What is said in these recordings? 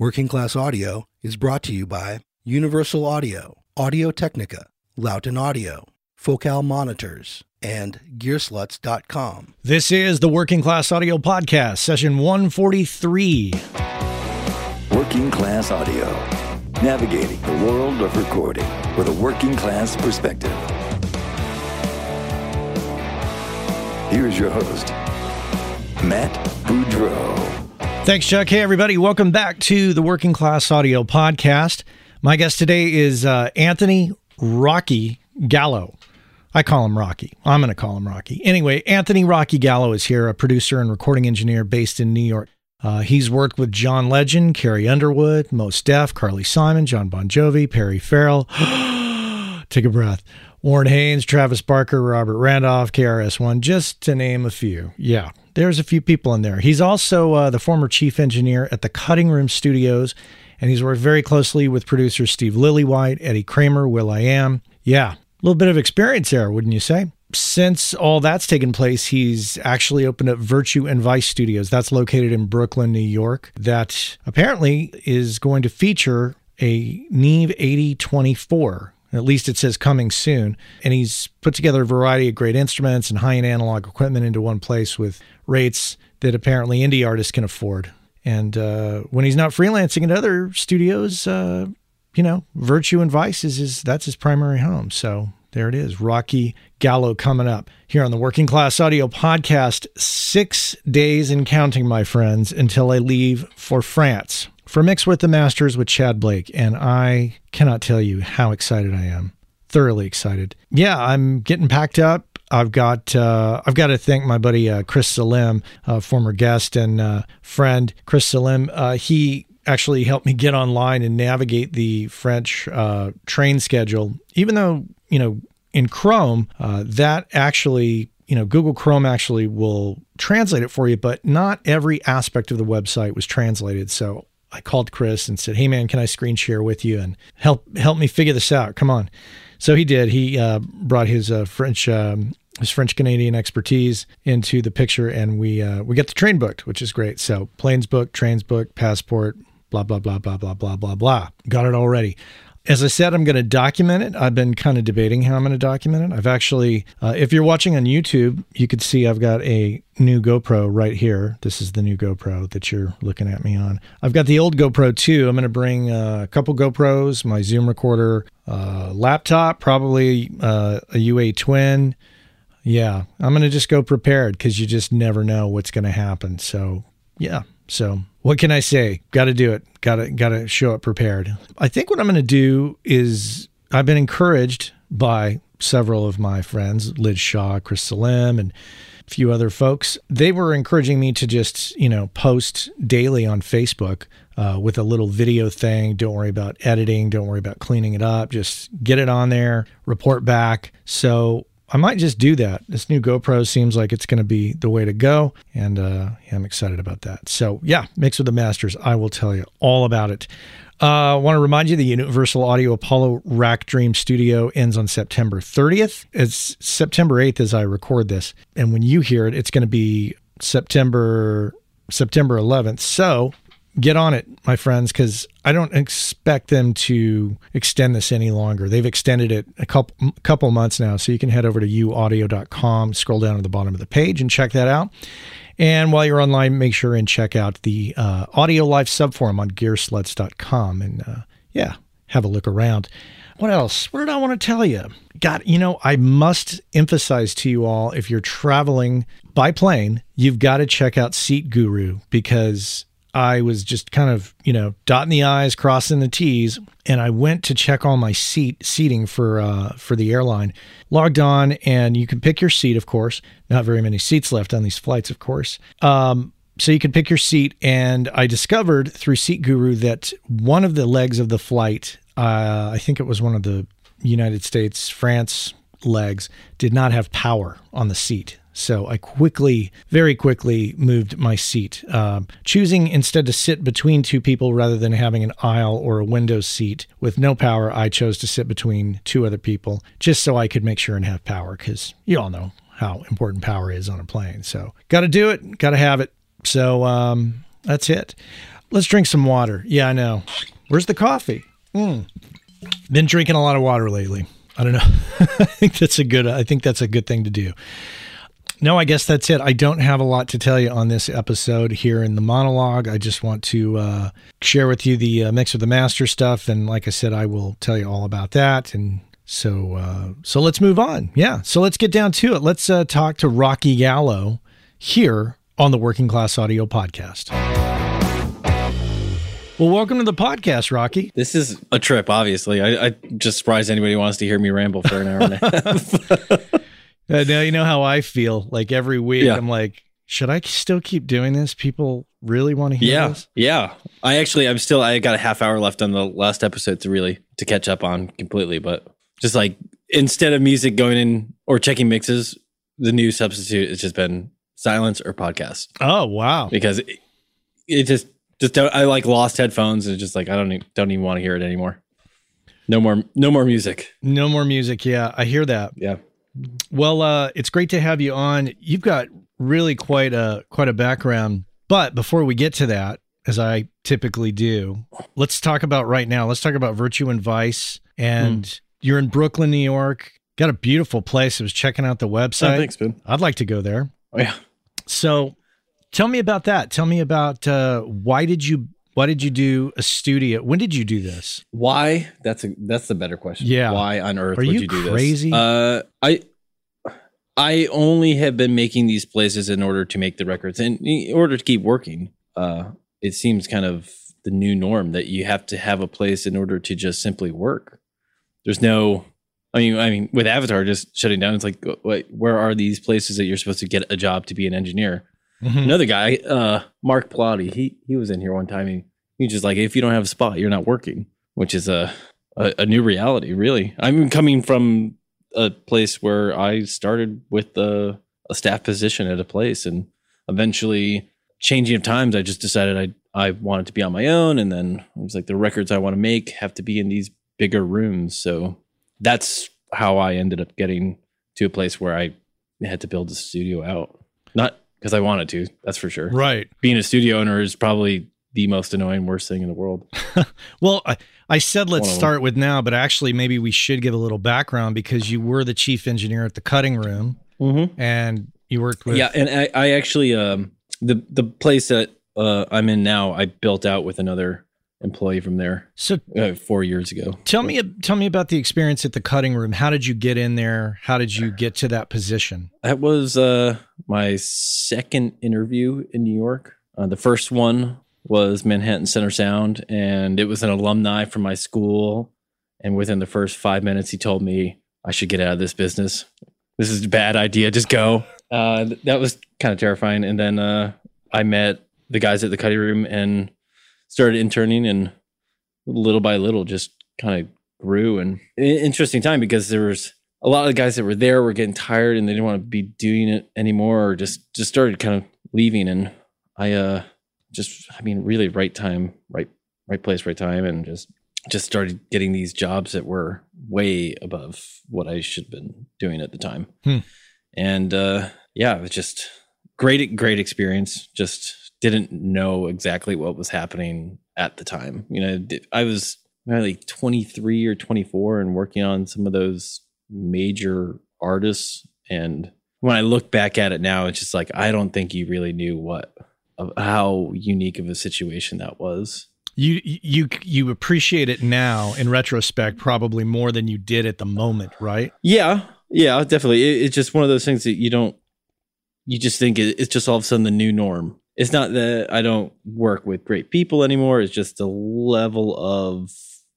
Working Class Audio is brought to you by Universal Audio, Audio Technica, Lauten Audio, Focal Monitors, and Gearslutz.com. This is the Working Class Audio Podcast, session 143. Working Class Audio, navigating the world of recording with a working class perspective. Here's your host, Matt Boudreau. Thanks, Chuck. Hey, everybody. Welcome back to the Working Class Audio Podcast. My guest today is uh, Anthony Rocky Gallo. I call him Rocky. I'm going to call him Rocky. Anyway, Anthony Rocky Gallo is here, a producer and recording engineer based in New York. Uh, he's worked with John Legend, Carrie Underwood, Mos Def, Carly Simon, John Bon Jovi, Perry Farrell. Take a breath. Warren Haynes, Travis Barker, Robert Randolph, KRS-One, just to name a few. Yeah, there's a few people in there. He's also uh, the former chief engineer at the Cutting Room Studios, and he's worked very closely with producers Steve Lillywhite, Eddie Kramer, will.i.am. Yeah, a little bit of experience there, wouldn't you say? Since all that's taken place, he's actually opened up Virtue and Vice Studios. That's located in Brooklyn, New York. That apparently is going to feature a Neve 8024 at least it says coming soon. And he's put together a variety of great instruments and high end analog equipment into one place with rates that apparently indie artists can afford. And uh, when he's not freelancing at other studios, uh, you know, Virtue and Vice is his, that's his primary home. So there it is. Rocky Gallo coming up here on the Working Class Audio Podcast. Six days and counting, my friends, until I leave for France for Mix with the Masters with Tchad Blake. And I cannot tell you how excited I am. Thoroughly excited. Yeah, I'm getting packed up. I've got uh, I've got to thank my buddy uh, Chris Selim, uh, former guest and uh, friend Chris Selim. Uh, he actually helped me get online and navigate the French uh, train schedule. Even though you know in Chrome that actually you know Google Chrome actually will translate it for you, but not every aspect of the website was translated. So I called Chris and said, "Hey man, can I screen share with you and help help me figure this out? Come on." So he did. He uh, brought his uh, French um, his French Canadian expertise into the picture, and we uh, we get the train booked, which is great. So planes booked, trains booked, passport, blah blah blah blah blah blah blah blah. Got it already. As I said, I'm going to document it. I've been kind of debating how I'm going to document it. I've actually, uh, if you're watching on YouTube, you could see I've got a new GoPro right here. This is the new GoPro that you're looking at me on. I've got the old GoPro too. I'm going to bring uh, a couple GoPros, my Zoom recorder, uh, laptop, probably uh, a UA Twin. Yeah, I'm going to just go prepared because you just never know what's going to happen. So, yeah. So what can I say? Got to do it. Got to got to show up prepared. I think what I'm going to do is I've been encouraged by several of my friends, Liz Shaw, Chris Selim, and a few other folks. They were encouraging me to just you know post daily on Facebook uh, with a little video thing. Don't worry about editing. Don't worry about cleaning it up. Just get it on there. Report back. So I might just do that. This new GoPro seems like it's going to be the way to go, and uh, yeah, I'm excited about that. So yeah, mix with the masters. I will tell you all about it. Uh, I want to remind you the Universal Audio Apollo Rack Dream Studio ends on September 30th. It's September 8th as I record this, and when you hear it, it's going to be September September 11th. So get on it, my friends, because I don't expect them to extend this any longer. They've extended it a couple couple months now, so you can head over to uaudio.com, scroll down to the bottom of the page, and check that out. And while you're online, make sure and check out the uh, Audio Life subforum on gearslutz.com, and uh, yeah, have a look around. What else? What did I want to tell you? God, you know, I must emphasize to you all if you're traveling by plane, you've got to check out Seat Guru because I was just kind of, you know, dotting the I's, crossing the T's, and I went to check all my seat seating for uh, for the airline. Logged on, and you can pick your seat, of course. Not very many seats left on these flights, of course. Um, so you can pick your seat, and I discovered through Seat Guru that one of the legs of the flight, uh, I think it was one of the United States France legs, did not have power on the seat. So I quickly, very quickly moved my seat, um, choosing instead to sit between two people rather than having an aisle or a window seat with no power. I chose to sit between two other people just so I could make sure and have power because you all know how important power is on a plane. So got to do it, got to have it. So um, that's it. let's drink some water. Yeah, I know. Where's the coffee? Mm. Been drinking a lot of water lately. I don't know. I think that's a good. I think that's a good thing to do. No, I guess that's it. I don't have a lot to tell you on this episode here in the monologue. I just want to uh, share with you the uh, mix of the master stuff, and like I said, I will tell you all about that. And so, uh, so let's move on. Yeah, so let's get down to it. Let's uh, talk to Rocky Gallo here on the Working Class Audio Podcast. Well, welcome to the podcast, Rocky. This is a trip, obviously. I, I just surprised anybody wants to hear me ramble for an hour and a half. Uh, now you know how I feel. Like every week, Yeah. I'm like, should I still keep doing this? People really want to hear yeah, this. yeah. I actually, I'm still. I got a half hour left on the last episode to really to catch up on completely. But just like instead of music going in or checking mixes, the new substitute has just been silence or podcast Oh wow! because it, it just just don't, I like lost headphones and just like I don't don't even want to hear it anymore. No more no more music. No more music. Yeah, I hear that. Yeah. Well, uh, it's great to have you on. You've got really quite a quite a background. But before we get to that, as I typically do, let's talk about right now. Let's talk about Virtue and Vice. And Hmm. you're in Brooklyn, New York. Got a beautiful place. I was checking out the website. thanks, Ben. I'd like to go there. Oh yeah. So, tell me about that. Tell me about uh, why did you why did you do a studio? When did you do this? Why? That's a that's the better question. Yeah. Why on earth Are would you you, do crazy? this? Uh, I I only have been making these places in order to make the records and in order to keep working. Uh, it seems kind of the new norm that you have to have a place in order to just simply work. There's no. I mean, I mean, with Avatar just shutting down, it's like, wait, where are these places that you're supposed to get a job to be an engineer? Mhm. Another guy, uh, Mark Plati, he he was in here one time. He he's just like, if you don't have a spot, you're not working, which is a a, a new reality. Really, I'm coming from a place where I started with a, a staff position at a place, and eventually, changing of times, I just decided I I wanted to be on my own, and then it was like the records I want to make have to be in these bigger rooms. So that's how I ended up getting to a place where I had to build a studio out. Because I wanted to, that's for sure. Right. Being a studio owner is probably the most annoying, worst thing in the world. Well, I, I said let's One of them. start with now, but actually, maybe we should give a little background because you were the chief engineer at the cutting room Mm-hmm. and you worked with. Yeah, and I, I actually um the the place that uh, I'm in now, I built out with another employee from there So uh, four years ago. tell me, tell me about the experience at the cutting room. How did you get in there? How did you get to that position? That was uh my second interview in New York. Uh, the first one was Manhattan Center Sound, and it was an alumni from my school. And within the first five minutes, he told me I should get out of this business. This is a bad idea. Just go. Uh, that was kind of terrifying. And then uh, I met the guys at the cutting room and started interning, and little by little, just kind of grew. And interesting time because there was a lot of the guys that were there were getting tired and they didn't want to be doing it anymore, or just just started kind of leaving. And I uh just I mean really right time, right right place, right time, and just just started getting these jobs that were way above what I should have been doing at the time. Hmm. And uh yeah, it was just great great experience. Just didn't know exactly what was happening at the time. You know, I was like 23 or 24 and working on some of those major artists and when I look back at it now it's just like I don't think you really knew what of how unique of a situation that was. You you you appreciate it now in retrospect probably more than you did at the moment, right? Yeah, yeah, definitely. It, it's just one of those things that you don't, you just think it, it's just all of a sudden the new norm. It's not that I don't work with great people anymore. It's just the level of,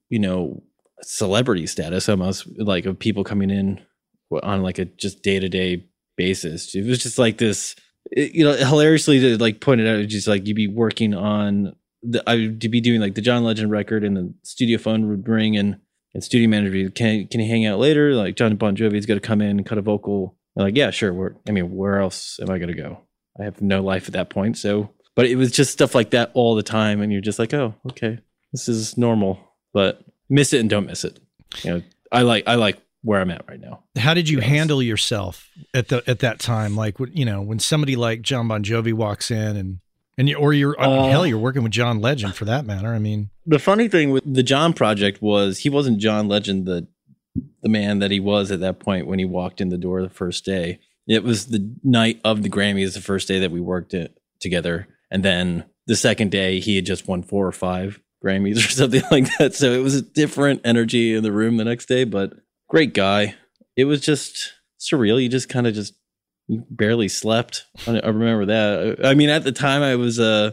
you know, celebrity status almost like of people coming in on like a just day to day basis. It was just like this, it- you know, hilariously to like pointed out, just like you'd be working on the, I would be doing like the John Legend record and the studio phone would ring and and studio manager can can he hang out later? Like John Bon Jovi's got to come in and cut a vocal. I'm like, yeah, sure. Where I mean, where else am I going to go? I have no life at that point. So, but it was just stuff like that all the time, and you're just like, oh, okay, this is normal. But miss it and don't miss it. You know, I like I like where I'm at right now. How did you Yes. handle yourself at the at that time? Like you know when somebody like John Bon Jovi walks in and And you, or you're I mean, Uh, hell, you're working with John Legend for that matter. I mean, The funny thing with the John project was he wasn't John Legend, the the man that he was at that point when he walked in the door the first day. It was the night of the Grammys, the first day that we worked it together, and then the second day he had just won four or five Grammys or something like that. So it was a different energy in the room the next day, but great guy. It was just surreal. You just kind of just you barely slept. I remember that. I mean, at the time I was uh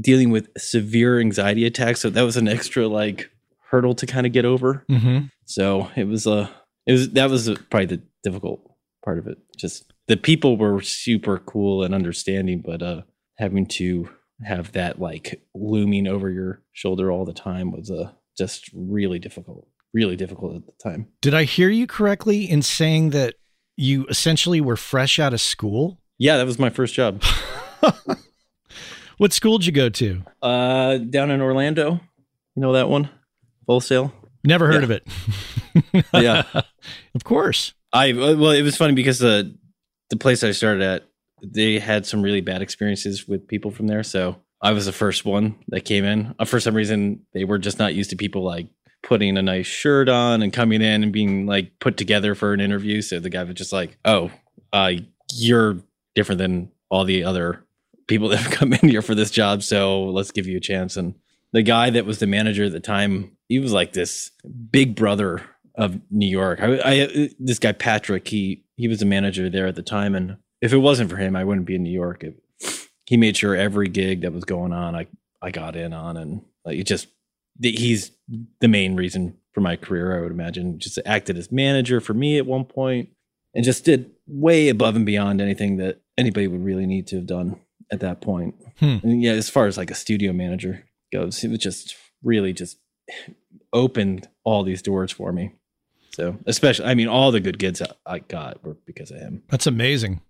dealing with severe anxiety attacks, so that was an extra like hurdle to kind of get over. mm-hmm. So it was uh it was that was probably the difficult part of it. Just the people were super cool and understanding, but uh having to have that like looming over your shoulder all the time was uh just really difficult. Really difficult at the time. did I hear you correctly in saying that you essentially were fresh out of school? Yeah, that was my first job. What school did you go to? Uh down in Orlando. You know that one? Full Sail. Never heard Yeah. of it. Yeah. of course. I well, it was funny because the the place I started at, they had some really bad experiences with people from there. So I was the first one that came in. Uh, for some reason, they were just not used to people like putting a nice shirt on and coming in and being like put together for an interview. So the guy was just like, "Oh, uh, you're different than all the other people that have come in here for this job. So let's give you a chance." And the guy that was the manager at the time, he was like this big brother of New York. I, I this guy Patrick, he he was a manager there at the time, and if it wasn't for him, I wouldn't be in New York. It, he made sure every gig that was going on, I I got in on, and like, it just he's the main reason for my career. I would imagine just acted as manager for me at one point, and just did way above and beyond anything that anybody would really need to have done at that point. Hmm. And yeah, as far as like a studio manager goes, it was just really just opened all these doors for me. So, especially, I mean, all the good gigs I- got were because of him. That's amazing.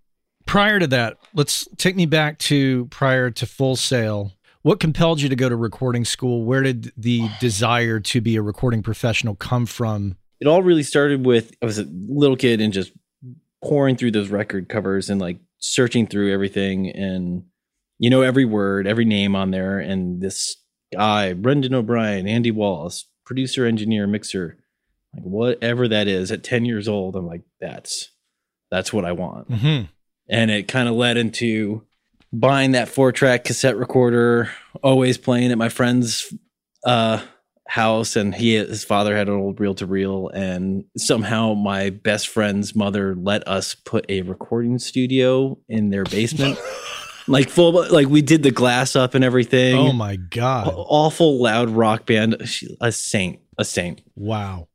Prior to that, let's take me back to prior to Full Sail. What compelled you to go to recording school? Where did the desire to be a recording professional come from? It all really started with I was a little kid and just pouring through those record covers and like searching through everything and you know every word, every name on there. And this guy, Brendan O'Brien, Andy Wallace, producer, engineer, mixer, like whatever that is. At ten years old, I'm like, that's that's what I want. Mm-hmm. and it kind of led into buying that four track cassette recorder always playing at my friend's uh house and he his father had an old reel to reel and somehow my best friend's mother let us put a recording studio in their basement like full like we did the glass up and everything Oh my God. awful loud rock band She- a saint a saint Wow.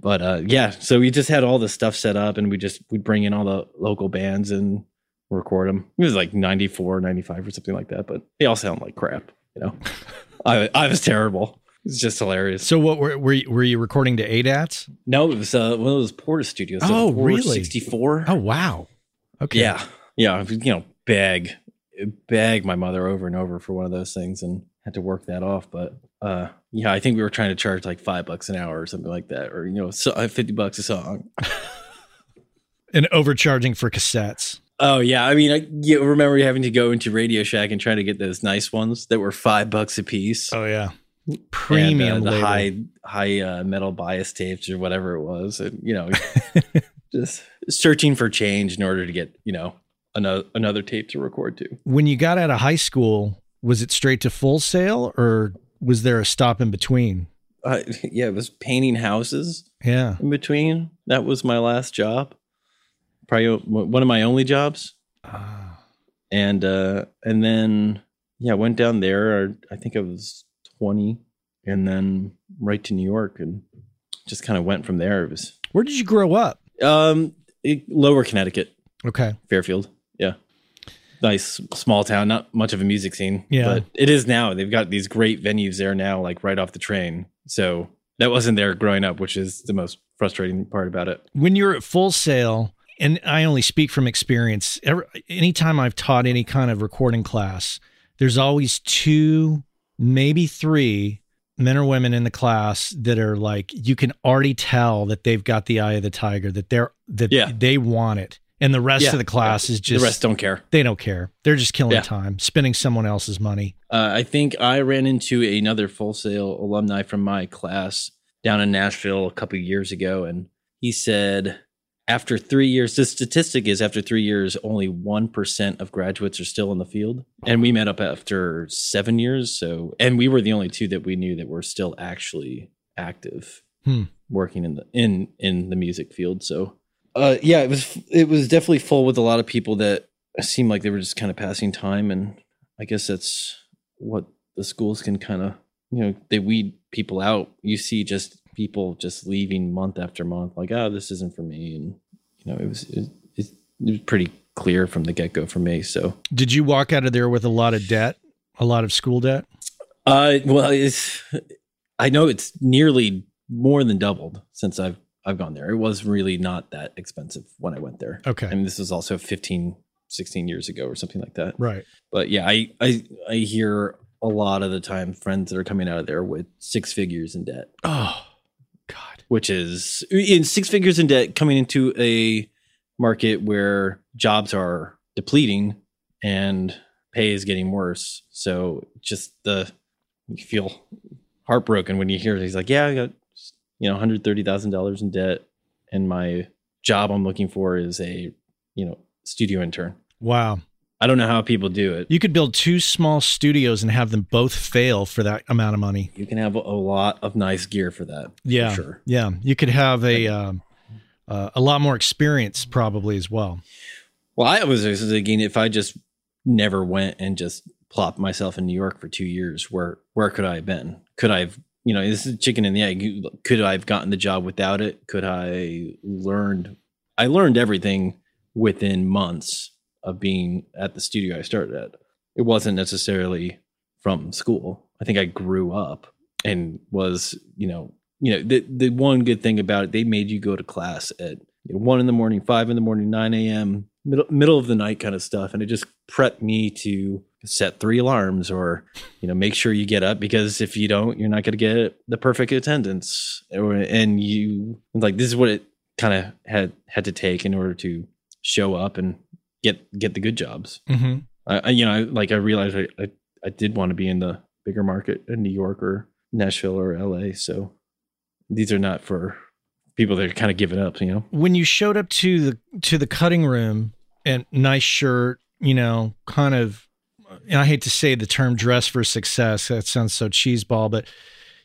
But uh yeah so we just had all the stuff set up and we just we'd bring in all the local bands and record them it was like 94 95 or something like that but they all sound like crap you know i i was terrible it's just hilarious So what were were you, were you recording to ADATs? no it was uh one of those porta studios Oh, really? 64 Oh wow. Okay. yeah yeah you know beg beg my mother over and over for one of those things and had to work that off but uh yeah i think we were trying to charge like five bucks an hour or something like that or you know so, uh, 50 bucks a song And overcharging for cassettes. Oh yeah, I mean, I you remember having to go into Radio Shack and trying to get those nice ones that were five bucks a piece. Oh yeah. Premium and, uh, the high high uh, metal bias tapes or whatever it was, and you know, just searching for change in order to get you know another another tape to record to. When you got out of high school, was it straight to Full Sail or was there a stop in between? Uh, yeah, it was painting houses Yeah. in between. That was my last job, probably one of my only jobs. Ah. and uh and then yeah went down there i think i was 20 and then right to new york and just kind of went from there it was Where did you grow up? um it- lower connecticut Okay. fairfield yeah nice small town not much of a music scene Yeah. but it is now they've got these great venues there now like right off the train so that wasn't there growing up which is the most frustrating part about it when you're at full sail and i only speak from experience every, anytime i've taught any kind of recording class there's always two maybe three men or women in the class that are like you can already tell that they've got the eye of the tiger that they're that Yeah. they want it and the rest Yeah, of the class yeah. is just the rest don't care. they don't care. They're just killing Yeah. time, spending someone else's money. Uh, I think I ran into another Full Sail alumni from my class down in Nashville a couple of years ago, and he said after three years, the statistic is after three years, only one percent of graduates are still in the field, and we met up after seven years. So, and we were the only two that we knew that were still actually active, Hmm. working in the in in the music field. So, uh, yeah, it was it was definitely full with a lot of people that seemed like they were just kind of passing time, and I guess that's what the schools can kind of you know they weed people out. You see just people just leaving month after month, like oh this isn't for me, and you know it was it, it, it was pretty clear from the get go for me. So Did you walk out of there with a lot of debt, a lot of school debt? uh well it's I know it's nearly more than doubled since I've I've gone there. It was really not that expensive when I went there. Okay. Mean this was also 15 16 years ago or something like that. Right. but yeah, I, I I hear a lot of the time friends that are coming out of there with six figures in debt, Oh, God. which is in six figures in debt coming into a market where jobs are depleting and pay is getting worse. So just the you feel heartbroken when you hear he's like, yeah, I got you know hundred thirty thousand dollars in debt, and my job I'm looking for is a you know studio intern. Wow. I don't know how people do it. You could build two small studios and have them both fail for that amount of money. You can have a, lot of nice gear for that. Yeah. for sure. Yeah. You could have a um, uh, a lot more experience probably as well. Well, I was thinking if I just never went and just plopped myself in New York for two years, where where could I have been? Could I have, you know, this is chicken and the egg. Could I have gotten the job without it? Could I learned? I learned everything within months of being at the studio I started at. It wasn't necessarily from school. I think I grew up and was, you know, you know, the the one good thing about it, they made you go to class at you know, one in the morning, five in the morning, nine a.m., middle middle of the night kind of stuff, and it just prepped me to set three alarms or you know make sure you get up because if you don't, you're not going to get the perfect attendance. And you like this is what it kind of had had to take in order to show up and get get the good jobs. Mm-hmm. I, you know I, like I realized I, I I did want to be in the bigger market in New York or Nashville or LA. So these are not for people that are kind of giving up. You know. When you showed up to the to the cutting room and nice shirt, you know, kind of and I hate to say the term dress for success. That sounds so cheeseball, but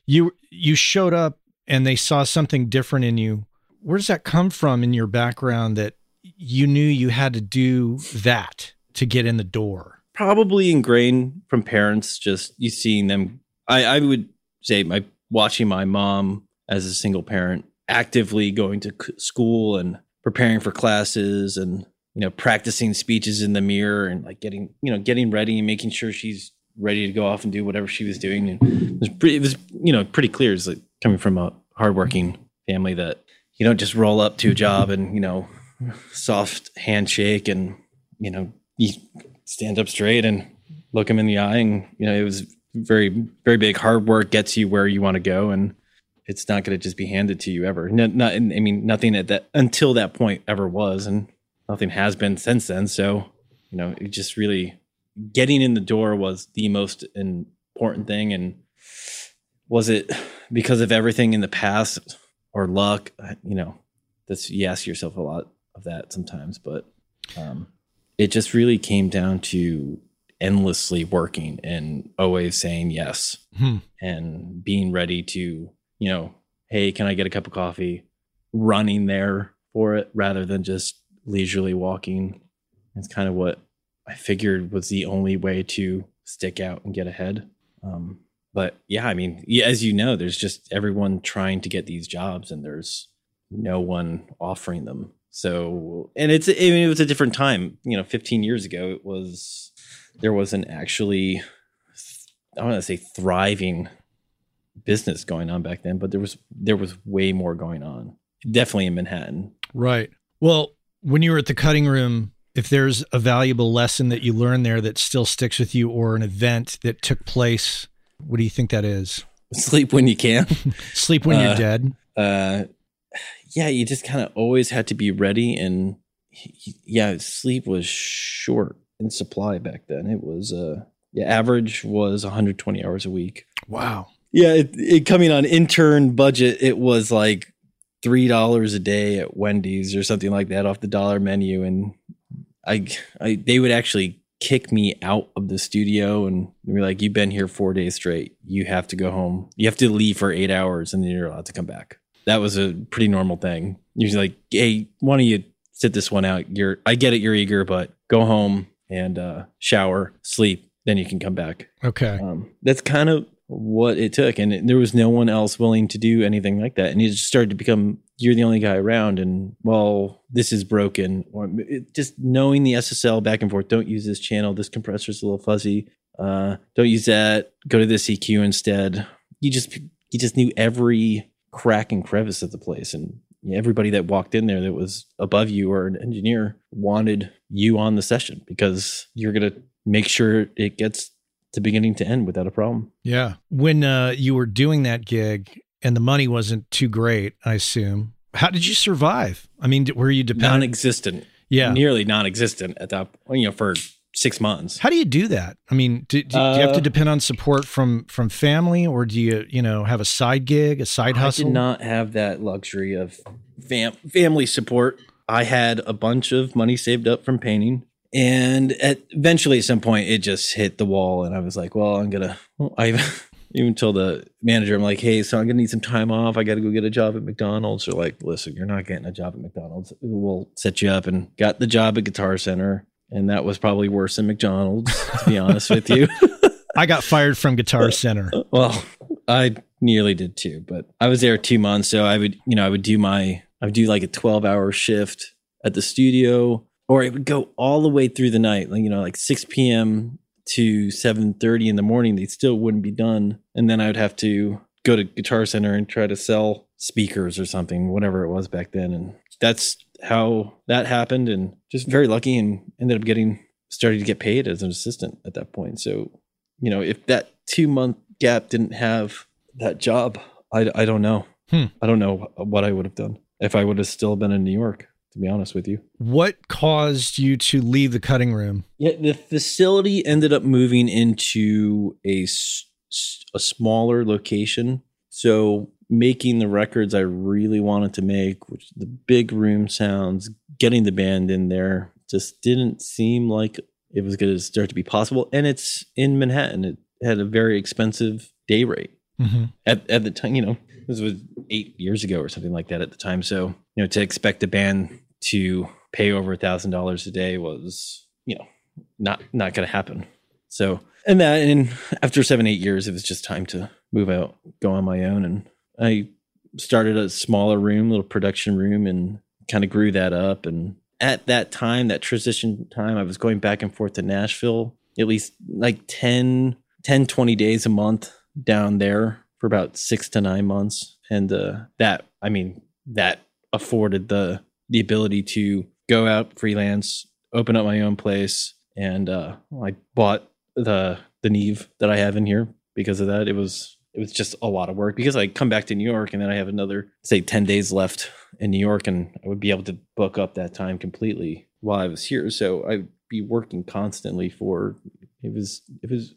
you you showed up and they saw something different in you. Where does that come from in your background that you knew you had to do that to get in the door? probably ingrained from parents just you seeing them i i would say my watching my mom as a single parent actively going to school and preparing for classes and you know practicing speeches in the mirror and like getting you know getting ready and making sure she's ready to go off and do whatever she was doing. And it was pretty it was you know pretty clear it's like coming from a hardworking family that you don't just roll up to a job and you know soft handshake and you know you stand up straight and look him in the eye. And you know it was very very big hard work gets you where you want to go and it's not going to just be handed to you ever. Not, not i mean nothing at that until that point ever was. And nothing has been since then. So you know it just really getting in the door was the most important thing. And was it because of everything in the past or luck? You know that's you ask yourself a lot of that sometimes but um it just really came down to endlessly working and always saying yes Hmm. and being ready to you know hey can i get a cup of coffee? Running there for it rather than just leisurely walking. It's kind of what i figured was the only way to stick out and get ahead. Um, but yeah i mean as you know there's just everyone trying to get these jobs and there's no one offering them. So and it's I mean, it was a different time. You know 15 years ago it was there was an actually i want to say thriving business going on back then but there was there was way more going on definitely in manhattan. Right. Well, when you were at the cutting room, if there's a valuable lesson that you learned there that still sticks with you or an event that took place, what do you think that is? sleep when you can Sleep when you're Uh, dead. uh yeah you just kind of always had to be ready and he- yeah, sleep was short in supply back then. It was uh yeah, average was 120 hours a week. Wow. Yeah, it, it coming on intern budget, it was like three dollars a day at Wendy's or something like that off the dollar menu, and I, I they would actually kick me out of the studio and be like, "You've been here four days straight. You have to go home. You have to leave for eight hours, and then you're allowed to come back." That was a pretty normal thing. Usually, like, "Hey, why don't you sit this one out? You're, I get it, you're eager, but go home and uh, shower, sleep, then you can come back." Okay. um, that's kind of what it took and it- there was no one else willing to do anything like that and it just started to become you're the only guy around and well this is broken or it, just knowing the ssl back and forth don't use this channel this compressor's a little fuzzy uh, don't use that go to this eq instead. You just you just knew every crack and crevice of the place and everybody that walked in there that was above you or an engineer wanted you on the session because you're going to make sure it gets to beginning to end without a problem. Yeah. When uh, you were doing that gig and the money wasn't too great, I assume, how did you survive? I mean, were you dependent? Non-existent, yeah. nearly non-existent at that. You know, for six months. How do you do that? I mean, do, do, do you have to Uh, depend on support from from family, or do you you know have a side gig, a side I hustle? did not have that luxury of fam- family support. I had a bunch of money saved up from painting. And at, eventually, at some point, it just hit the wall, and I was like, "Well, I'm gonna." I even told the manager, "I'm like, hey, so I'm gonna need some time off. I got to go get a job at McDonald's." They're like, "Listen, you're not getting a job at McDonald's. We'll set you up." And got the job at Guitar Center, and that was probably worse than McDonald's, to be honest with you. I got fired from Guitar Center. Well, I nearly did too, but I was there two months, so I would, you know, I would do my, I would do like a twelve-hour shift at the studio, or it would go all the way through the night, like you know, like six p.m. to seven thirty in the morning. They still wouldn't be done, and then I would have to go to Guitar Center and try to sell speakers or something, whatever it was back then, and that's how that happened. And just very lucky, and ended up getting started to get paid as an assistant at that point. So you know, if that two month gap didn't have that job, I, I don't know. Hmm. I don't know what I would have done if I would have still been in New York, to be honest with you. What caused you to leave the cutting room? Yeah, the facility ended up moving into a, a smaller location. So making the records I really wanted to make, which the big room sounds, getting the band in there just didn't seem like it was going to start to be possible. And it's in Manhattan. It had a very expensive day rate Mm-hmm. at, at the time, you know, this was eight years ago or something like that at the time. So, you know, to expect a band to pay over a thousand dollars a day was, you know, not, not going to happen. So, and that, and after seven, eight years, it was just time to move out, go on my own. And I started a smaller room, little production room, and kind of grew that up. And at that time, that transition time, I was going back and forth to Nashville at least like 10, 10 20 days a month down there for about six to nine months. And uh, that, I mean, that afforded the the ability to go out freelance, open up my own place, and uh, I bought the the Neve that I have in here because of that. It was it was just a lot of work because I come back to New York and then I have another say ten days left in New York, and I would be able to book up that time completely while I was here. So I'd be working constantly for it was it was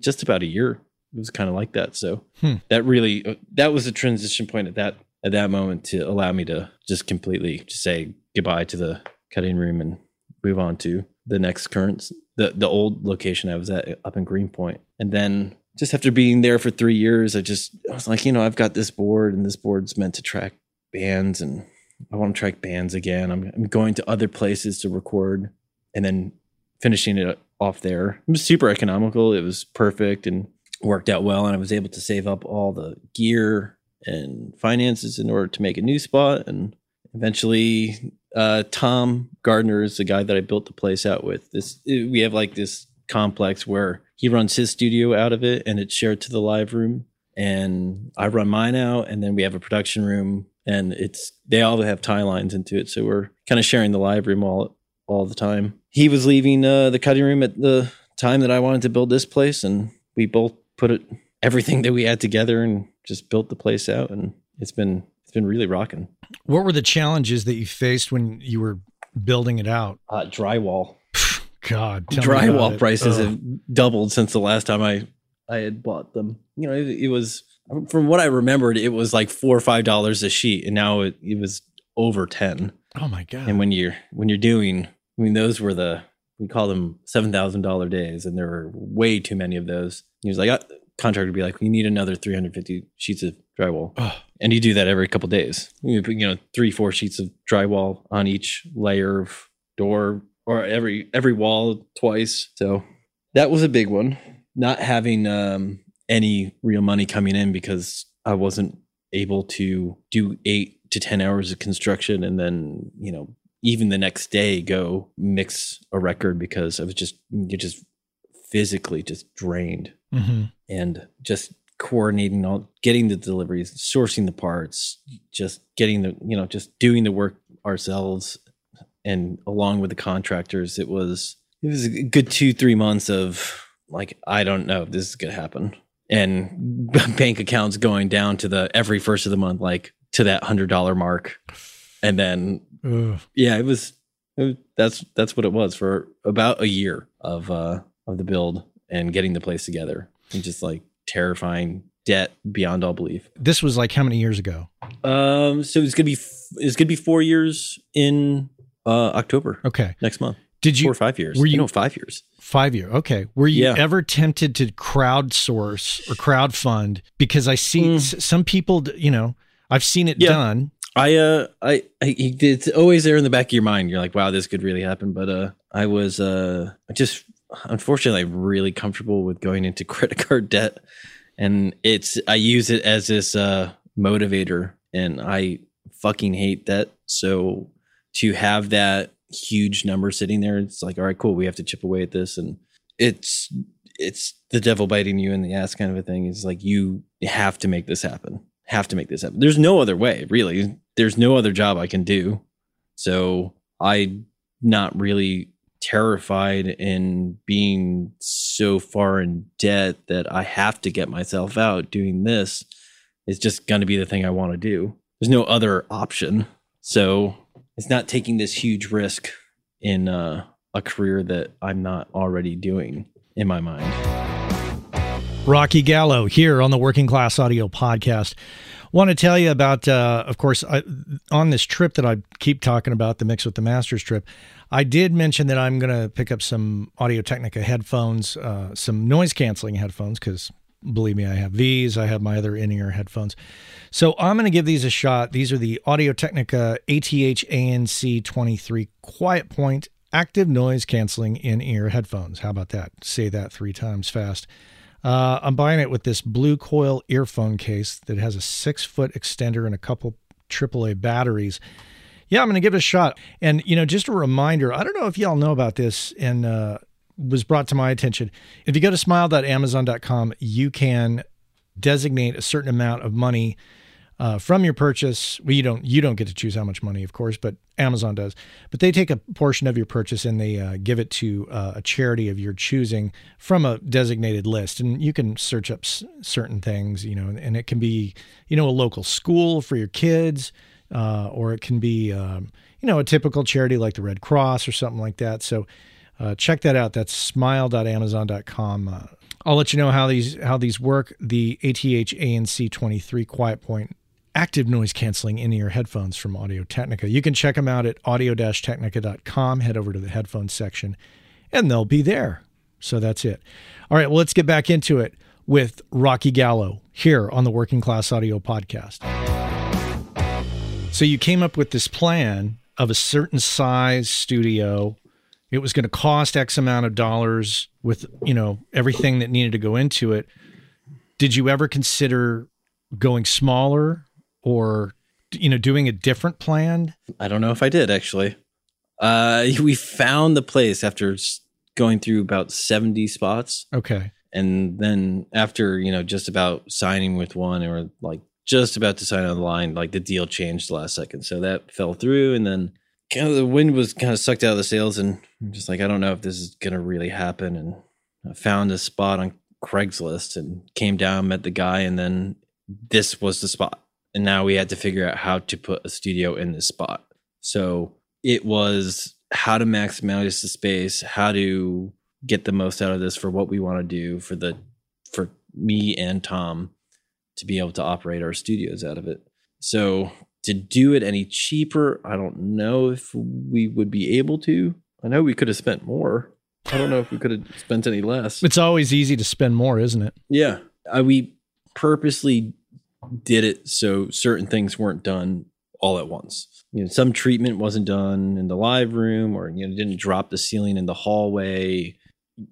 just about a year. It was kind of like that. So Hmm. that really uh, that was a transition point at that at that moment to allow me to just completely just say goodbye to the cutting room and move on to the next current the the old location I was at up in Greenpoint. And then just after being there for 3 years I just I was like, you know, I've got this board and this board's meant to track bands and I want to track bands again. I'm I'm going to other places to record and then finishing it off there. It was super economical. It was perfect and worked out well and I was able to save up all the gear and finances in order to make a new spot and eventually uh, Tom Gardner is the guy that I built the place out with. This we have like this complex where he runs his studio out of it and it's shared to the live room and I run mine out and then we have a production room and it's they all have tie lines into it so we're kind of sharing the live room all all the time. He was leaving uh, the cutting room at the time that I wanted to build this place and we both put it everything that we had together and just built the place out and it's been it's been really rocking. What were the challenges that you faced when you were building it out? Uh, drywall. God, tell drywall prices Ugh. have doubled since the last time I I had bought them. You know, it, it was from what I remembered, it was like four or five dollars a sheet, and now it, it was over ten. Oh my god! And when you're when you're doing, I mean, those were the we call them seven thousand dollar days, and there were way too many of those. He was like, uh, contractor would be like, we need another three hundred fifty sheets of drywall, and you do that every couple days. You put you know three four sheets of drywall on each layer of door or every every wall twice. So that was a big one. Not having um, any real money coming in because I wasn't able to do eight to 10 hours of construction and then, you know, even the next day go mix a record because I was just, you're just physically just drained Mhm. and just coordinating all, getting the deliveries, sourcing the parts, just getting the, you know, just doing the work ourselves and along with the contractors. It was, it was a good two, three months of like, I don't know if this is going to happen. And bank accounts going down to the every first of the month, like to that hundred dollar mark. And then, Ugh. yeah, it was, it was, that's, that's what it was for about a year of, uh, of the build and getting the place together and just like terrifying debt beyond all belief. This was like how many years ago? Um, so it's gonna be it's gonna be four years in uh October Okay. next month. Did you Four or five years. were you- no five years? five year? Okay. Were you Yeah. ever tempted to crowdsource or crowdfund? Because I see Mm. s- some people, you know, I've seen it Yeah. done. I uh I, I it's always there in the back of your mind. You're like, wow, this could really happen. But uh I was uh just unfortunately really comfortable with going into credit card debt. And it's I use it as this uh motivator and I fucking hate debt. So to have that huge number sitting there, it's like, all right, cool, we have to chip away at this. And it's it's the devil biting you in the ass kind of a thing. It's like you have to make this happen. Have to make this happen. There's no other way, really. There's no other job I can do. So I not really terrified in being so far in debt that I have to get myself out doing this. is just going to be the thing I want to do. There's no other option. So it's not taking this huge risk in uh, a career that I'm not already doing in my mind. Rocky Gallo here on the Working Class Audio Podcast. Want to tell you about, uh, of course, I, on this trip that I keep talking about, the Mix with the Masters trip, I did mention that I'm going to pick up some Audio Technica headphones, uh, some noise canceling headphones, because believe me, I have these. I have my other in ear headphones. So I'm going to give these a shot. These are the Audio Technica ATH ANC 23 Quiet Point Active Noise Canceling in ear headphones. How about that? Say that three times fast. Uh, I'm buying it with this blue coil earphone case that has a six foot extender and a couple AAA batteries. Yeah, I'm going to give it a shot. And, you know, just a reminder I don't know if y'all know about this and uh, was brought to my attention. If you go to smile.amazon.com, you can designate a certain amount of money uh, from your purchase. Well, you don't you don't get to choose how much money, of course, but Amazon does. But they take a portion of your purchase and they uh, give it to uh, a charity of your choosing from a designated list. And you can search up s- certain things, you know, and it can be you know a local school for your kids, uh, or it can be um, you know a typical charity like the Red Cross or something like that. So. Uh, check that out. That's smile.amazon.com. Uh, I'll let you know how these how these work. The ATH ANC 23 Quiet Point active noise canceling in ear headphones from Audio Technica. You can check them out at audio-technica.com. Head over to the headphones section, and they'll be there. So that's it. All right, well, let's get back into it with Rocky Gallo here on the Working Class Audio Podcast. So you came up with this plan of a certain size studio. It was going to cost X amount of dollars with, you know, everything that needed to go into it. Did you ever consider going smaller or you know doing a different plan? I don't know if I did actually. Uh, we found the place after going through about 70 spots. Okay. And then after, you know, just about signing with one or like just about to sign on the line, like the deal changed last second. So that fell through. And then kind of the wind was kind of sucked out of the sails. And I'm just like, I don't know if this is going to really happen. And I found a spot on Craigslist and came down, met the guy. And then this was the spot. And now we had to figure out how to put a studio in this spot. So it was how to maximize the space, how to get the most out of this for what we want to do for the for me and Tom to be able to operate our studios out of it. So to do it any cheaper, I don't know if we would be able to. I know we could have spent more. I don't know if we could have spent any less. It's always easy to spend more, isn't it? Yeah. I, we purposely did it so certain things weren't done all at once. You know, some treatment wasn't done in the live room or you know didn't drop the ceiling in the hallway.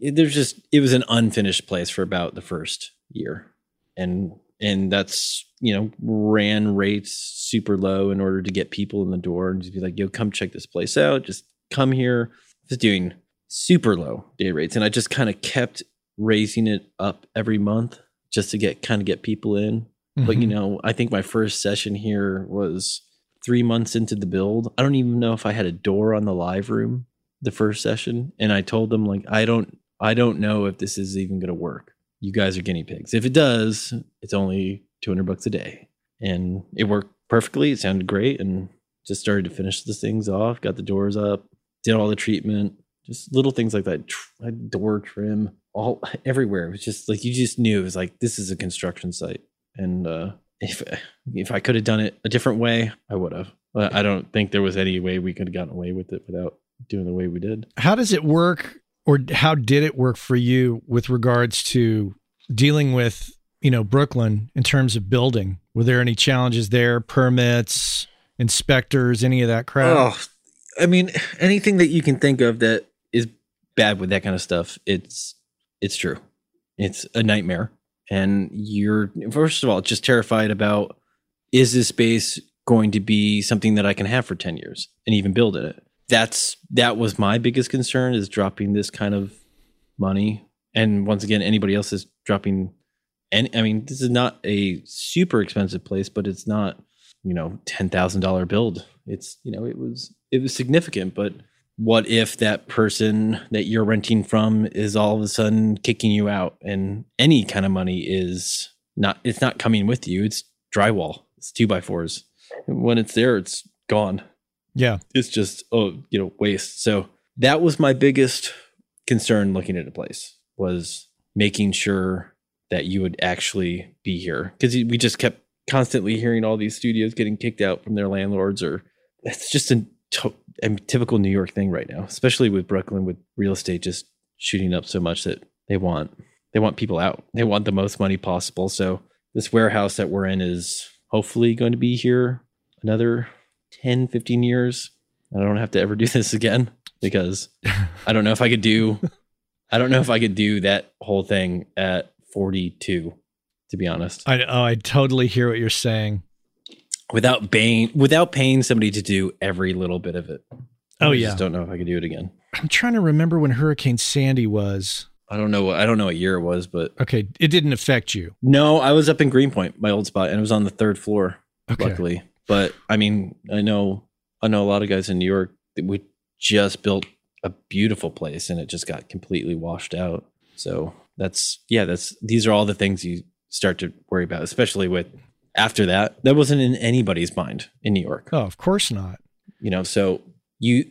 It, there's just it was an unfinished place for about the first year. And and that's, you know, ran rates super low in order to get people in the door and just be like, "Yo, come check this place out. Just come here." Just doing super low day rates and I just kind of kept raising it up every month just to get kind of get people in. But you Mhm. know, I think my first session here was three months into the build. I don't even know if I had a door on the live room the first session, and I told them like, I don't, I don't know if this is even going to work. You guys are guinea pigs. If it does, it's only two hundred bucks a day, and it worked perfectly. It sounded great, and just started to finish the things off. Got the doors up, did all the treatment, just little things like that. Tr- door trim all everywhere. It was just like you just knew it was like this is a construction site and uh, if if I could have done it a different way, I would have. But I don't think there was any way we could have gotten away with it without doing the way we did. How does it work, or how did it work for you with regards to dealing with you know Brooklyn in terms of building? Were there any challenges there? Permits, inspectors, any of that crap? Oh, I mean, anything that you can think of that is bad with that kind of stuff, it's it's true. It's a nightmare, and you're first of all just terrified about is this space going to be something that I can have for ten years and even build in it. That's that was my biggest concern is dropping this kind of money, and once again, anybody else is dropping. And I mean, this is not a super expensive place, but it's not you know ten thousand dollar build. It's you know it was it was significant, but what if that person that you're renting from is all of a sudden kicking you out, and any kind of money is not it's not coming with you. It's drywall. It's two by fours. When it's there, it's gone. Yeah, It's just oh you know waste. So that was my biggest concern looking at a place was making sure that you would actually be here. Because we just kept constantly hearing all these studios getting kicked out from their landlords or it's just a, a typical new york thing right now especially with brooklyn with real estate just shooting up so much that they want they want people out. They want the most money possible. So this warehouse that we're in is hopefully going to be here another 10 15 years i don't have to ever do this again because i don't know if i could do i don't know if i could do that whole thing at 42 to be honest I oh, I totally hear what you're saying. without paying without paying somebody to do every little bit of it Oh yeah. I yeah, just don't know if i could do it again I'm trying to remember when Hurricane Sandy was. i don't know what i don't know what year it was but Okay, it didn't affect you. no i was up in greenpoint my old spot and it was on the third floor Okay, luckily but i mean i know i know a lot of guys in new york that we just built a beautiful place and it just got completely washed out. So that's yeah that's these are all the things you start to worry about especially with after that that wasn't in anybody's mind in new york. Oh, of course not. you know so you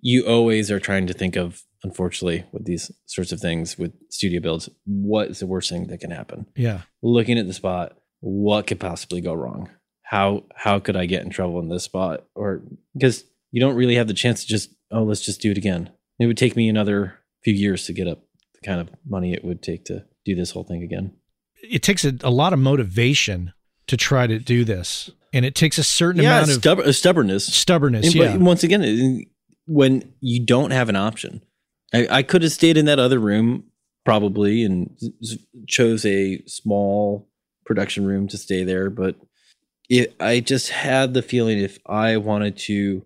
you always are trying to think of unfortunately with these sorts of things with studio builds what is the worst thing that can happen? Yeah, looking at the spot what could possibly go wrong how how could i get in trouble in this spot or because you don't really have the chance to just oh let's just do it again it would take me another few years to get up the kind of money it would take to do this whole thing again it takes a, a lot of motivation to try to do this, and it takes a certain amount of uh, stubbornness stubbornness. And, Yeah, once again, when you don't have an option, I, I could have stayed in that other room probably and chose a small production room to stay there. But it, I just had the feeling if I wanted to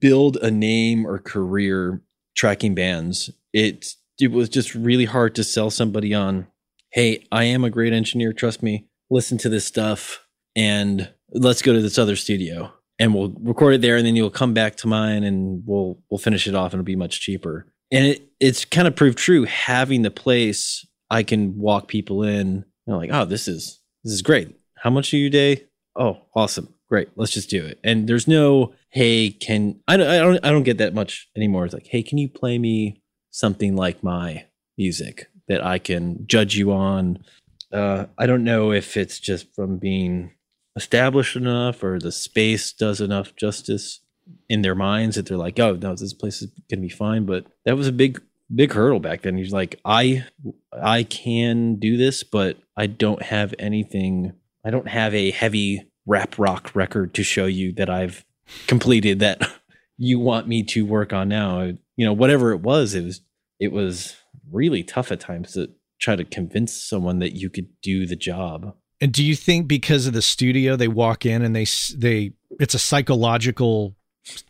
build a name or career tracking bands, it it was just really hard to sell somebody on. Hey, I am a great engineer. Trust me. Listen to this stuff and let's go to this other studio and we'll record it there and then you'll come back to mine and we'll we'll finish it off and it'll be much cheaper and it it's kind of proved true having the place i can walk people in and like oh this is this is great how much are you day oh awesome great, let's just do it. And there's no, hey, can I don't I don't I don't get that much anymore. It's like, hey, can you play me something like my music that I can judge you on? Uh, I don't know if it's just from being established enough or the space does enough justice in their minds that they're like, oh no, this place is gonna be fine. But that was a big big hurdle back then. He's like, I I can do this, but I don't have anything. I don't have a heavy rap rock record to show you that I've completed that you want me to work on now. You know, whatever it was, it was it was really tough at times to try to convince someone that you could do the job. And do you think because of the studio, they walk in and they they it's a psychological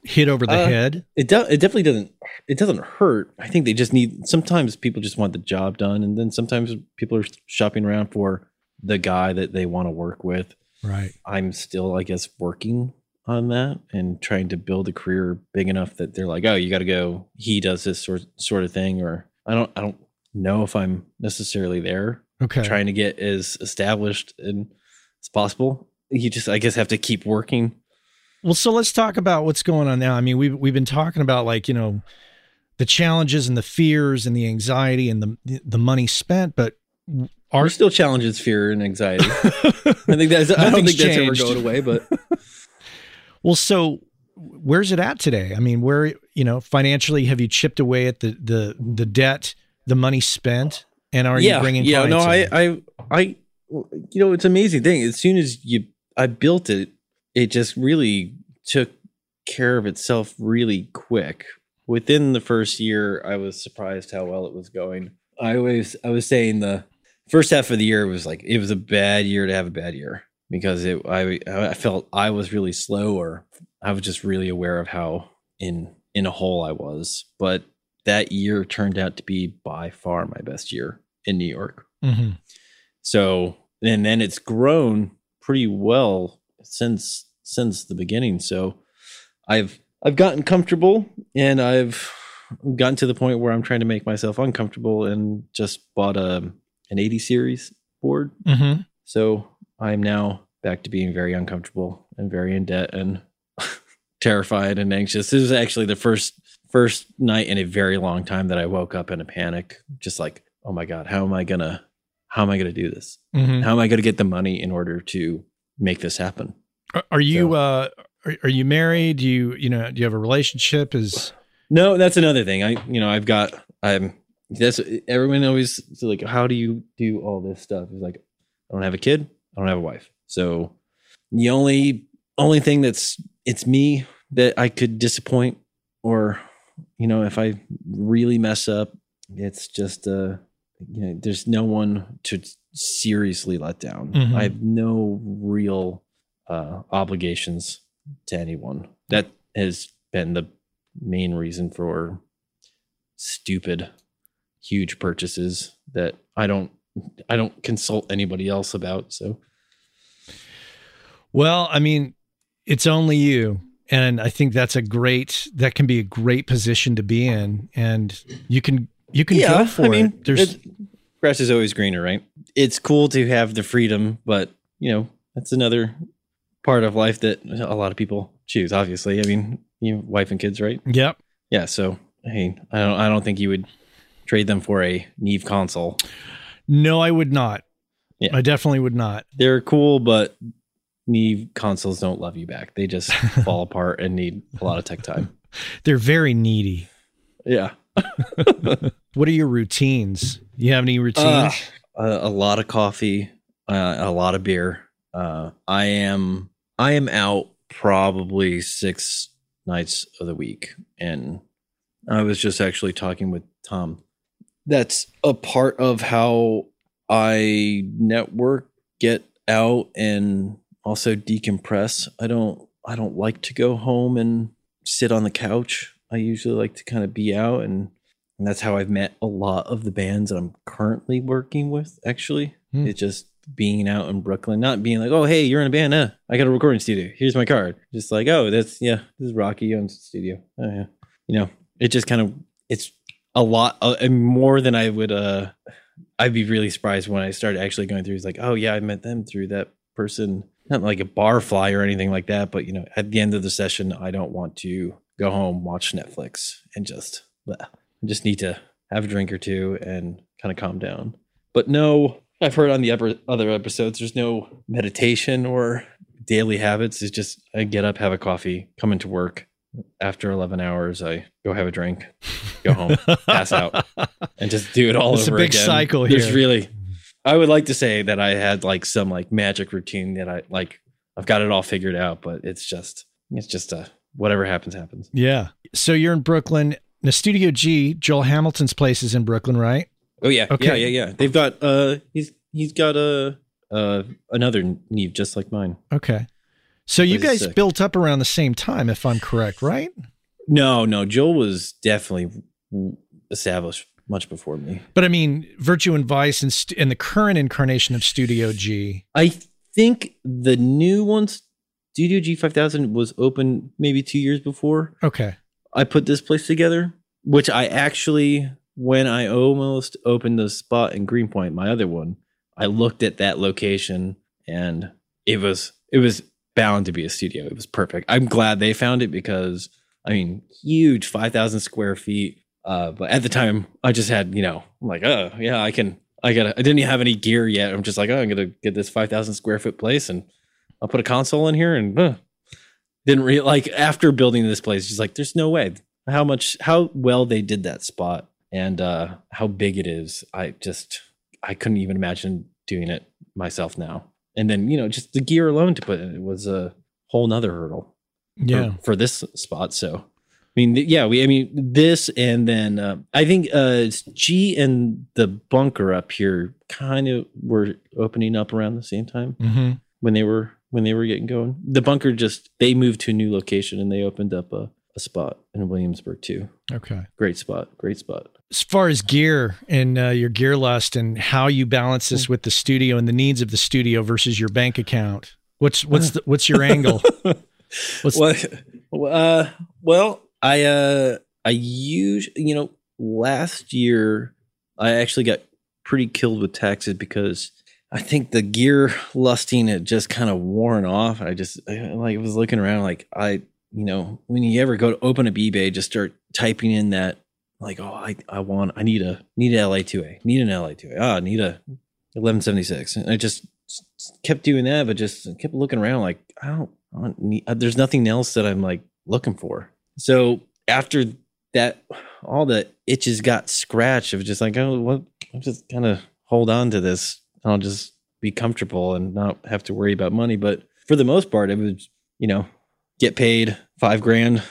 hit over the Uh, head? It do, it definitely doesn't it doesn't hurt. I think they just need sometimes people just want the job done and then sometimes people are shopping around for the guy that they want to work with. Right. I'm still I guess working on that and trying to build a career big enough that they're like, "Oh, you got to go he does this sort sort of thing," or I don't I don't know if I'm necessarily there Okay. trying to get as established and as possible. You just I guess have to keep working. Well, so let's talk about what's going on now. I mean, we've we've been talking about like you know the challenges and the fears and the anxiety and the the money spent, but Are still challenges fear and anxiety. I think that's I don't think that's changed. ever going away, but well. So where's it at today? I mean, where you know financially have you chipped away at the the the debt, the money spent, and are you bringing? yeah no I. I i you know it's an amazing thing as soon as you i built it it just really took care of itself really quick within the first year i was surprised how well it was going i always i was saying the first half of the year was like it was a bad year to have a bad year because it i i felt i was really slow or i was just really aware of how in in a hole i was but that year turned out to be by far my best year in New York. Mhm. So and then it's grown pretty well since since the beginning. So I've I've gotten comfortable and I've gotten to the point where I'm trying to make myself uncomfortable and just bought a an 80 series board. Mhm. So I'm now back to being very uncomfortable and very in debt and terrified and anxious. This is actually the first first night in a very long time that I woke up in a panic, just like, oh my god, how am I gonna how am I gonna do this? Mhm. How am I gonna get the money in order to make this happen? Are- Are you So- uh are, are you married? Do you you know do you have a relationship? Is No, that's another thing. I you know I've got I'm that's everyone always is like how do you do all this stuff? It's like I don't have a kid, I don't have a wife. So the only only thing that's it's me that I could disappoint or you know if I really mess up, it's just uh you know there's no one to seriously let down. Mhm. I have no real uh obligations to anyone. That has been the main reason for stupid huge purchases that I don't I don't consult anybody else about. So well, I mean, it's only you. And I think that's a great that can be a great position to be in. And you can you can go for I mean, it. There's it- grass is always greener, right? It's cool to have the freedom, but you know that's another part of life that a lot of people choose. Obviously, I mean, you have wife and kids, right? Yep. Yeah. So hey, I don't I don't think you would trade them for a Neve console. No, I would not. Yeah. I definitely would not. They're cool, but Neve consoles don't love you back. They just fall apart and need a lot of tech time. They're very needy. Yeah. What are your routines? You have any routines? Uh, a, a lot of coffee, uh, a lot of beer. Uh, I am I am out probably six nights of the week, and I was just actually talking with Tom. That's a part of how I network, get out, and also decompress. I don't I don't like to go home and sit on the couch. I usually like to kind of be out and and that's how I've met a lot of the bands that I'm currently working with. Actually, Hmm. it's just being out in Brooklyn, not being like, "Oh, hey, you're in a band. Uh, I got a recording studio. Here's my card." Just like, "Oh, that's yeah, this is Rocky owns the studio." Oh yeah, you know, it just kind of it's a lot uh, more than I would. uh I'd be really surprised when I started actually going through. It's like, "Oh yeah, I met them through that person." not like a bar fly or anything like that, but you know, at the end of the session, I don't want to go home, watch Netflix, and just bleh. I just need to have a drink or two and kind of calm down. But no, I've heard on the other episodes, there's no meditation or daily habits. It's just I get up, have a coffee, come into work. After 11 hours, I go have a drink, go home, pass out, and just do it all over. It's a big again. cycle There's here. really, I would like to say that I had like some like magic routine that I like. I've got it all figured out, but it's just, it's just a whatever happens, happens. Yeah. So you're in Brooklyn. Now, Studio G, Joel Hamilton's place is in Brooklyn, right? Oh yeah, Okay. yeah, yeah, yeah. They've got uh, he's he's got a uh another Neve just like mine. Okay. So you guys sick. built up around the same time, if I'm correct, right? No, no, Joel was definitely established much before me. But I mean, Virtue and Vice and, st- and the current incarnation of Studio G. I think the new one, Studio G five thousand, was open maybe two years before Okay. I put this place together. Which I actually, when I almost opened the spot in Greenpoint, my other one, I looked at that location and it was it was bound to be a studio. It was perfect. I'm glad they found it because I mean, huge, five thousand square feet. Uh, but at the time, I just had you know, I'm like, oh yeah, I can. I got. I didn't have any gear yet. I'm just like, oh, I'm gonna get this five thousand square foot place, and I'll put a console in here, and uh, didn't really like after building this place. Just like, there's no way how much how well they did that spot and uh how big it is. I just I couldn't even imagine doing it myself now. And then you know, just the gear alone to put in it was a whole nother hurdle Yeah. for, this spot. So, I mean, yeah, we, I mean, this and then uh, I think uh, G and the bunker up here kind of were opening up around the same time hmm when they were when they were getting going. The bunker just they moved to a new location and they opened up a, a spot in Williamsburg too. Okay. Great spot, great spot. As far as gear and uh, your gear lust and how you balance this with the studio and the needs of the studio versus your bank account, what's what's the, what's your angle? What's well, uh, well, I uh, I use you know last year I actually got pretty killed with taxes because I think the gear lusting had just kind of worn off. I just I, like was looking around like I you know when you ever go to open up eBay, just start typing in that like oh I I want I need a need an LA two A need an LA two A ah I need a eleven seventy six and I just kept doing that, but just kept looking around like I don't, I don't need. uh, There's nothing else that I'm like looking for. So after that, all the itches got scratched. of just like, oh, what? I'll just kind of hold on to this. I'll just be comfortable and not have to worry about money. But for the most part, it was, you know, get paid five grand,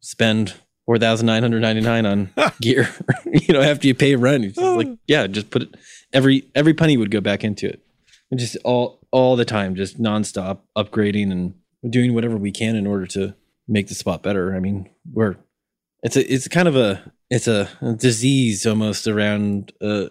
spend four thousand nine hundred ninety nine on gear. you know, after you pay rent, it's just like, yeah, just put it. Every every penny would go back into it and just all all the time, just nonstop upgrading and doing whatever we can in order to make the spot better. I mean, we're it's a it's kind of a it's a, disease almost around uh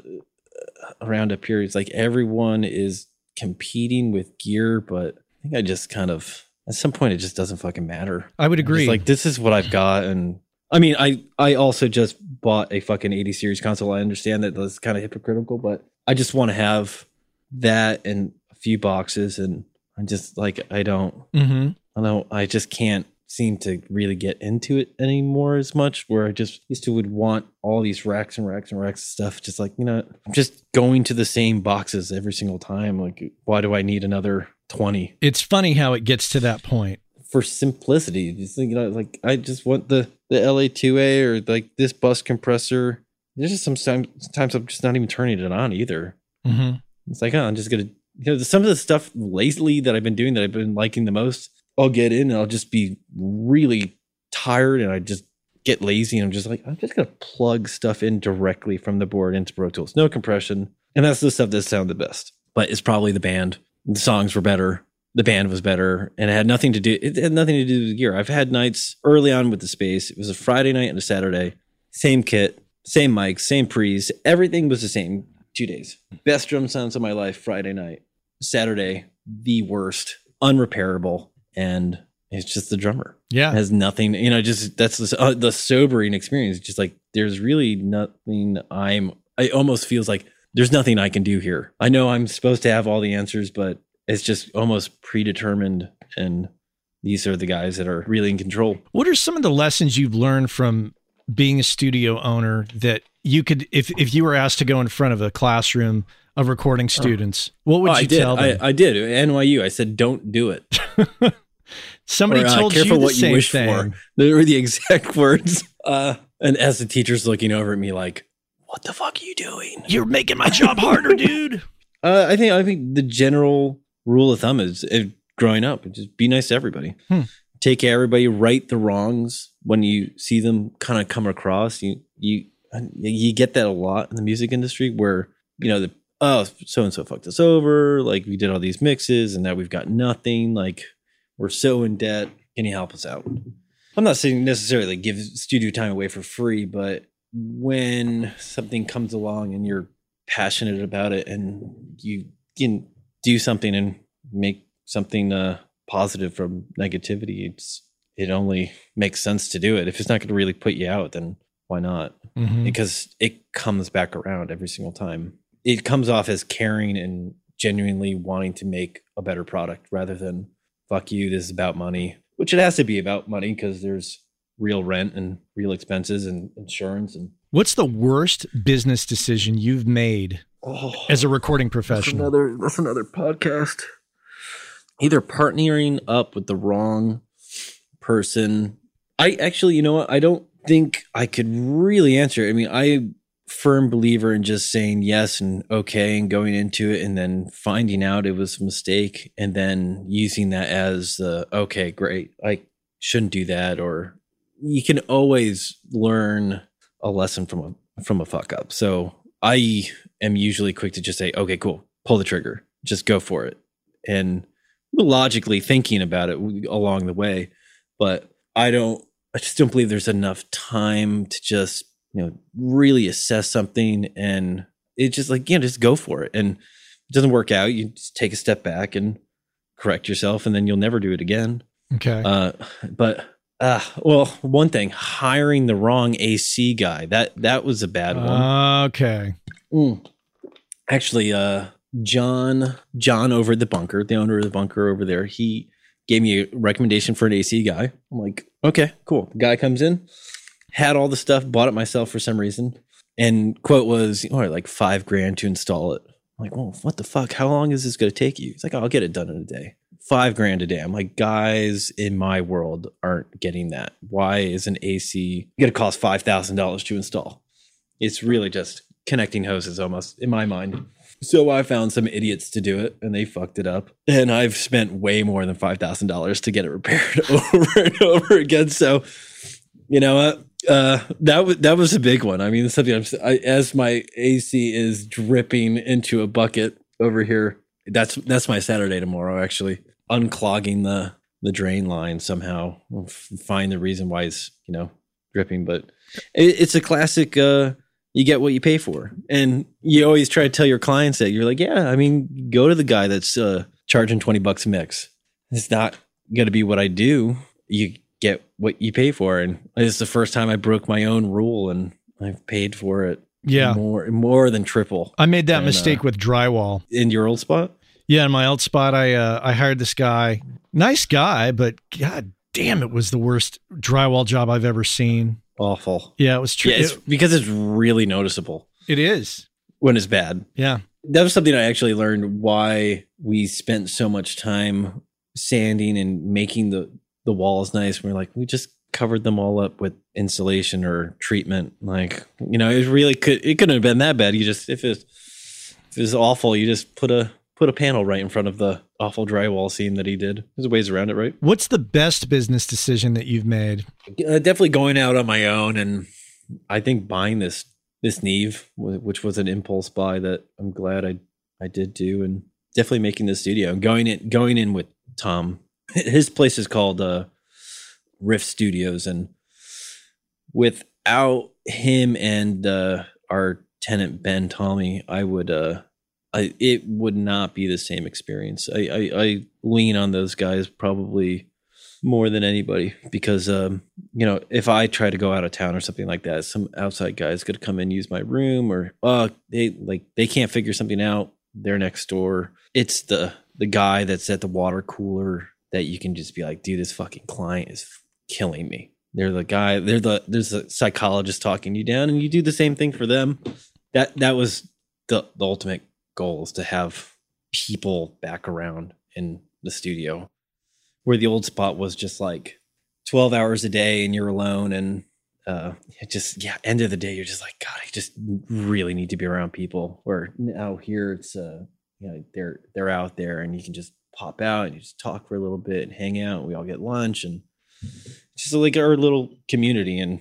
around up here. It's like everyone is competing with gear, but I think I just kind of at some point it just doesn't fucking matter. I would agree. like this is what I've got, and I mean, I I also just bought a fucking 80 series console. I understand that that's kind of hypocritical, but I just want to have that and a few boxes, and I'm just like I don't, hmm I don't, I just can't seem to really get into it anymore as much. Where I just used to would want all these racks and racks and racks of stuff. Just like you know, I'm just going to the same boxes every single time. Like, why do I need another 20? It's funny how it gets to that point. for simplicity. Just you know, like I just want the the LA2A or like this bus compressor. There's just some sometimes I'm just not even turning it on either. hmm It's like, oh, I'm just gonna you know some of the stuff lately that I've been doing that I've been liking the most. I'll get in and I'll just be really tired and I just get lazy and I'm just like I'm just gonna plug stuff in directly from the board into Pro Tools, no compression, and that's the stuff that sounded the best. But it's probably the band. The songs were better. The band was better, and it had nothing to do. It had nothing to do with the gear. I've had nights early on with the space. It was a Friday night and a Saturday. Same kit, same mics, same pre's. Everything was the same. Two days. Best drum sounds of my life. Friday night, Saturday, the worst, unrepairable, and it's just the drummer Yeah. has nothing you know just that's the, uh, the sobering experience just like there's really nothing i'm it almost feels like there's nothing i can do here i know i'm supposed to have all the answers but it's just almost predetermined and these are the guys that are really in control. What are some of the lessons you've learned from being a studio owner that you could if if you were asked to go in front of a classroom of recording students, what would Oh, you I did. tell them? I, I did. At NYU, I said, don't do it. Somebody Or, uh, told careful you the what you wish thing. for. They were the exact words. Uh, and as the teacher's looking over at me like, what the fuck are you doing? You're making my job harder, dude. Uh, I think I think the general rule of thumb is uh, growing up, just be nice to everybody. Hmm. Take care of everybody, right the wrongs when you see them kind of come across. You you you get that a lot in the music industry where you know the oh so and so fucked us over, like we did all these mixes and now we've got nothing, like we're so in debt. Can you help us out? I'm not saying necessarily give studio time away for free, but when something comes along and you're passionate about it and you can do something and make something uh, positive from negativity, it's it only makes sense to do it. If it's not going to really put you out, then why not? Mhm. Because it comes back around every single time. It comes off as caring and genuinely wanting to make a better product rather than fuck you. This is about money, which it has to be about money because there's real rent and real expenses and insurance and What's the worst business decision you've made oh. as a recording That's professional? another that's another podcast. Either partnering up with the wrong person. I actually, you know what? I don't think I could really answer. I mean, I firm believer in just saying yes and okay and going into it and then finding out it was a mistake and then using that as the okay, great. I shouldn't do that or you can always learn a lesson from a from a fuck up. So I am usually quick to just say, okay, cool, pull the trigger, just go for it, and logically thinking about it along the way. But I don't, I just don't believe there's enough time to just you know really assess something, and it's just like you know just go for it. And it doesn't work out, you just take a step back and correct yourself, and then you'll never do it again. Okay. Uh, but uh, well, one thing, hiring the wrong AC guy that that was a bad one. okay. Mm. Actually, uh, John John over at the bunker, the owner of the bunker over there, he gave me a recommendation for an AC guy. I'm like, okay, cool. The guy comes in, had all the stuff, bought it myself for some reason, and quote was, "All right, like five grand to install it." I'm like, well, what the fuck? How long is this going to take you? He's like, I'll get it done in a day. Five grand a day. I'm like, guys in my world aren't getting that. Why is an AC going to cost five thousand dollars to install? It's really just connecting hoses, almost in my mind. So I found some idiots to do it, and they fucked it up. And I've spent way more than five thousand dollars to get it repaired over and over again. So, you know what? Uh, that was that was a big one. I mean, something I'm I, as my AC is dripping into a bucket over here. That's that's my Saturday tomorrow. Actually, unclogging the the drain line somehow. We'll find the reason why it's you know dripping, but it, it's a classic. Uh, you get what you pay for, and you always try to tell your clients that you're like, yeah, I mean, go to the guy that's uh, charging twenty bucks a mix. It's not going to be what I do. You what you pay for, and it's the first time I broke my own rule, and I've paid for it. Yeah. more more than triple I made that And, mistake uh, with drywall. in your old spot. Yeah, in my old spot, I uh, I hired this guy, nice guy, but god damn, it was the worst drywall job I've ever seen. Awful. Yeah, it was true. Yeah, it's because it's really noticeable it is. when it's bad. Yeah. That was something I actually learned why we spent so much time sanding and making the the wall is nice. We're like, we just covered them all up with insulation or treatment. Like, you know, it really could it couldn't have been that bad. You just if it if it was awful, you just put a put a panel right in front of the awful drywall seam that he did. There's ways around it, right? What's the best business decision that you've made? uh, definitely going out on my own and i think buying this this neve which was an impulse buy that i'm glad i i did do and definitely making the studio and going in going in with tom his place is called uh riff studios and without him and uh our tenant ben tommy i would uh I, it would not be the same experience. I, I, I lean on those guys probably more than anybody because um, you know if I try to go out of town or something like that, some outside guys could come and use my room or uh they like they can't figure something out. They're next door. It's the the guy that's at the water cooler that you can just be like, dude, this fucking client is killing me. They're the guy. They're the there's a psychologist talking you down, and you do the same thing for them. That that was the the ultimate goal is to have people back around in the studio, where the old spot was just like twelve hours a day, and you're alone, and uh, it just yeah. End of the day, you're just like God. I just really need to be around people. Where now here it's uh, you know they're they're out there, and you can just pop out and you just talk for a little bit and hang out. We all get lunch and just like our little community and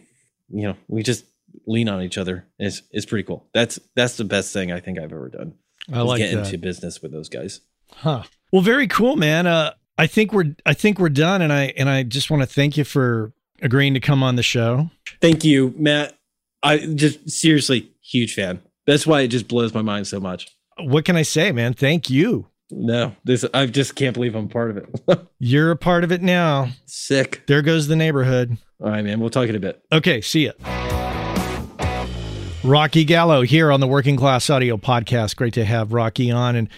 you know we just lean on each other it's it's pretty cool that's that's the best thing i think i've ever done I like get that. into business with those guys Huh. Well, very cool, man. Uh, I think we're I think we're done, and I and I just want to thank you for agreeing to come on the show. thank you matt i just seriously huge fan that's why it just blows my mind so much What can I say, man? Thank you. No this i just can't believe i'm part of it You're a part of it now. sick There goes the neighborhood. all right man we'll talk in a bit Okay, see ya. Rocky Gallo here on the Working Class Audio Podcast. Great to have Rocky on and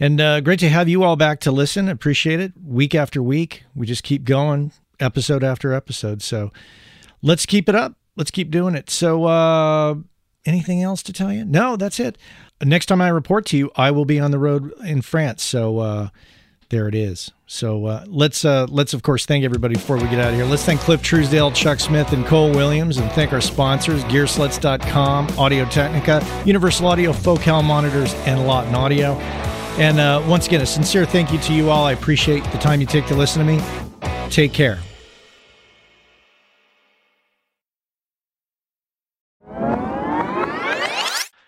and uh, great to have you all back to listen. Appreciate it. Week after week, we just keep going, episode after episode. So let's keep it up. Let's keep doing it. So, uh, anything else to tell you? No, that's it. Next time I report to you, I will be on the road in France. So uh, there it is. So uh, let's uh, let's of course thank everybody before we get out of here. Let's thank Cliff Truesdale, Chuck Smith, and Cole Williams, and thank our sponsors: Gearslutz.com, Audio Technica, Universal Audio, Focal Monitors, and Lawton Audio. And uh, once again, a sincere thank you to you all. I appreciate the time you take to listen to me. Take care.